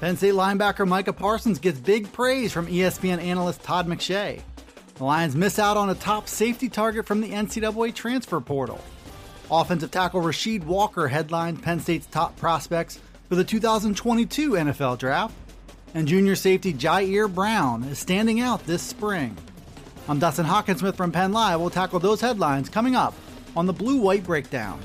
Penn State linebacker Micah Parsons gets big praise from ESPN analyst Todd McShay. The Lions miss out on a top safety target from the NCAA transfer portal. Offensive tackle Rasheed Walker headlined Penn State's top prospects for the 2022 NFL Draft, and junior safety Ji'Ayir Brown is standing out this spring. I'm Dustin Hockensmith from Penn Live. We'll tackle those headlines coming up on the Blue White Breakdown.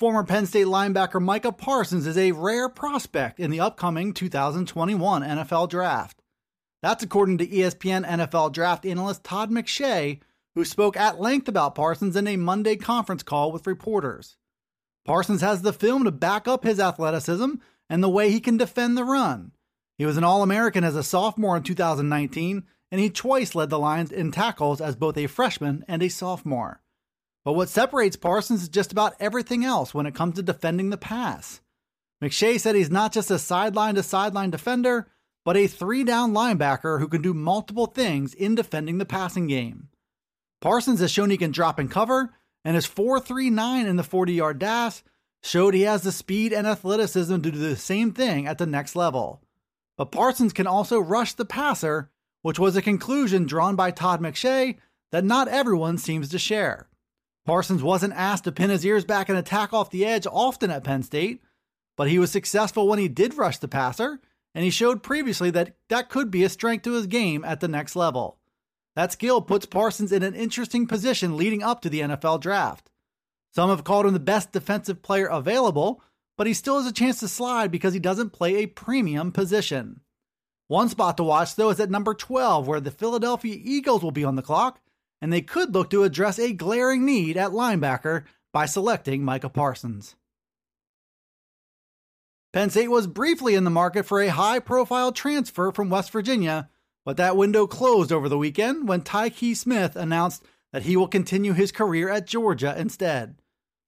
Former Penn State linebacker Micah Parsons is a rare prospect in the upcoming 2021 NFL Draft. That's according to ESPN NFL draft analyst Todd McShay, who spoke at length about Parsons in a Monday conference call with reporters. Parsons has the film to back up his athleticism and the way he can defend the run. He was an All American as a sophomore in 2019, and he twice led the Lions in tackles as both a freshman and a sophomore. But what separates Parsons is just about everything else when it comes to defending the pass. McShay said he's not just a sideline to sideline defender, but a three down linebacker who can do multiple things in defending the passing game. Parsons has shown he can drop and cover, and his 4.39 in the 40 yard dash showed he has the speed and athleticism to do the same thing at the next level. But Parsons can also rush the passer, which was a conclusion drawn by Todd McShay that not everyone seems to share. Parsons wasn't asked to pin his ears back and attack off the edge often at Penn State, but he was successful when he did rush the passer, and he showed previously that that could be a strength to his game at the next level. That skill puts Parsons in an interesting position leading up to the NFL draft. Some have called him the best defensive player available, but he still has a chance to slide because he doesn't play a premium position. One spot to watch, though, is at number 12, where the Philadelphia Eagles will be on the clock and they could look to address a glaring need at linebacker by selecting Micah Parsons. Penn State was briefly in the market for a high profile transfer from West Virginia, but that window closed over the weekend when Tykee Smith announced that he will continue his career at Georgia instead.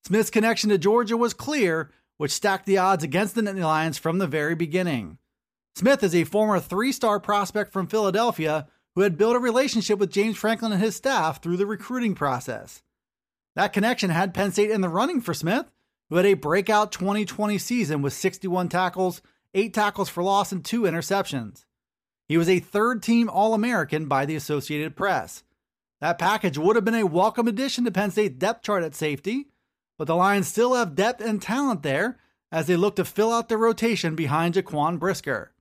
Smith's connection to Georgia was clear, which stacked the odds against the Nittany Lions from the very beginning. Smith is a former three star prospect from Philadelphia who had built a relationship with James Franklin and his staff through the recruiting process. That connection had Penn State in the running for Smith, who had a breakout 2020 season with 61 tackles, 8 tackles for loss, and 2 interceptions. He was a third team All American by the Associated Press. That package would have been a welcome addition to Penn State's depth chart at safety, but the Lions still have depth and talent there as they look to fill out the rotation behind Jaquan Brisker.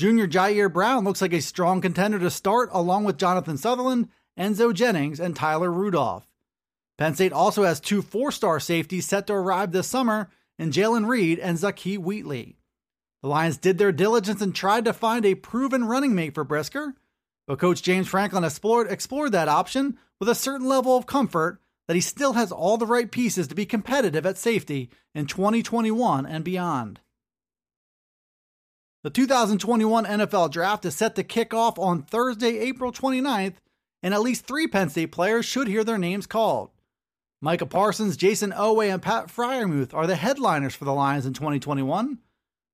Junior Ji'Ayir Brown looks like a strong contender to start along with Jonathan Sutherland, Enzo Jennings, and Tyler Rudolph. Penn State also has two four star safeties set to arrive this summer in Jaylen Reed and Zakee Wheatley. The Lions did their diligence and tried to find a proven running mate for Brisker, but Coach James Franklin explored, explored that option with a certain level of comfort that he still has all the right pieces to be competitive at safety in 2021 and beyond. The 2021 NFL Draft is set to kick off on Thursday, April 29th, and at least three Penn State players should hear their names called. Micah Parsons, Jayson Oweh, and Pat Freiermuth are the headliners for the Lions in 2021.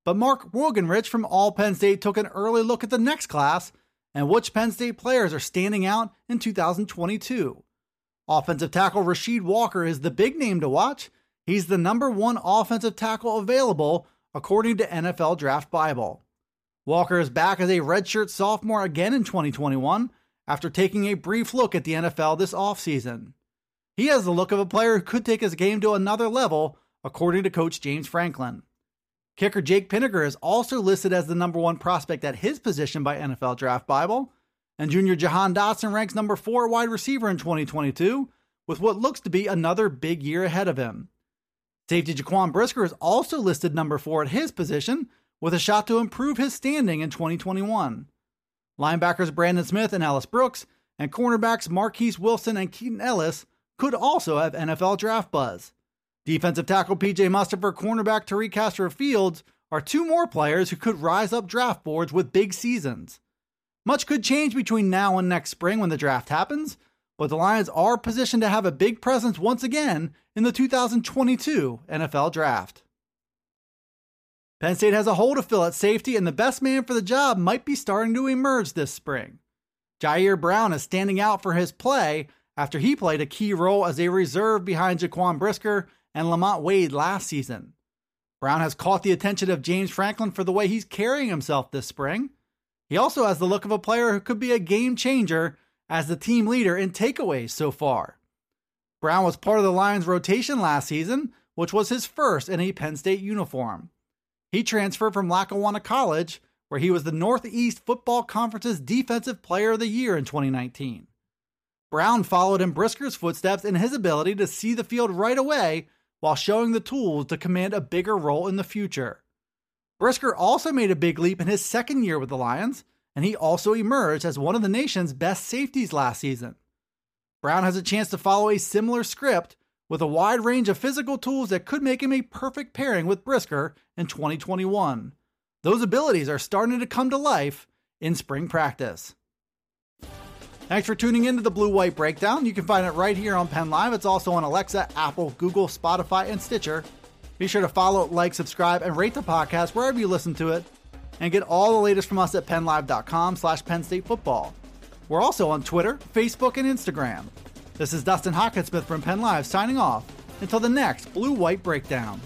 But Mark Wogenrich from All Penn State took an early look at the next class and which Penn State players are standing out in 2022. Offensive tackle Rasheed Walker is the big name to watch. He's the number one offensive tackle available according to NFL Draft Bible. Walker is back as a redshirt sophomore again in 2021 after taking a brief look at the NFL this offseason. He has the look of a player who could take his game to another level, according to coach James Franklin. Kicker Jake Pinegar is also listed as the number one prospect at his position by NFL Draft Bible, and junior Jahan Dotson ranks number four wide receiver in 2022, with what looks to be another big year ahead of him. Safety Jaquan Brisker is also listed number four at his position, with a shot to improve his standing in 2021. Linebackers Brandon Smith and Ellis Brooks, and cornerbacks Marquis Wilson and Keaton Ellis could also have NFL draft buzz. Defensive tackle PJ Mustipher, cornerback Tariq Castro Fields are two more players who could rise up draft boards with big seasons. Much could change between now and next spring when the draft happens, but the Lions are positioned to have a big presence once again in the 2022 NFL Draft. Penn State has a hole to fill at safety, and the best man for the job might be starting to emerge this spring. Ji'Ayir Brown is standing out for his play after he played a key role as a reserve behind Jaquan Brisker and Lamont Wade last season. Brown has caught the attention of James Franklin for the way he's carrying himself this spring. He also has the look of a player who could be a game changer as the team leader in takeaways so far. Brown was part of the Lions' rotation last season, which was his first in a Penn State uniform. He transferred from Lackawanna College, where he was the Northeast Football Conference's Defensive Player of the Year in 2019. Brown followed in Brisker's footsteps in his ability to see the field right away while showing the tools to command a bigger role in the future. Brisker also made a big leap in his second year with the Lions, and he also emerged as one of the nation's best safeties last season. Brown has a chance to follow a similar script with a wide range of physical tools that could make him a perfect pairing with Brisker in 2021. Those abilities are starting to come to life in spring practice. Thanks for tuning in to the Blue White Breakdown. You can find it right here on Penn Live. It's also on Alexa, Apple, Google, Spotify, and Stitcher. Be sure to follow, like, subscribe, and rate the podcast wherever you listen to it. And get all the latest from us at PennLive.com slash Penn State Football. We're also on Twitter, Facebook, and Instagram. This is Dustin Hockensmith from Penn Live signing off until the next Blue White Breakdown.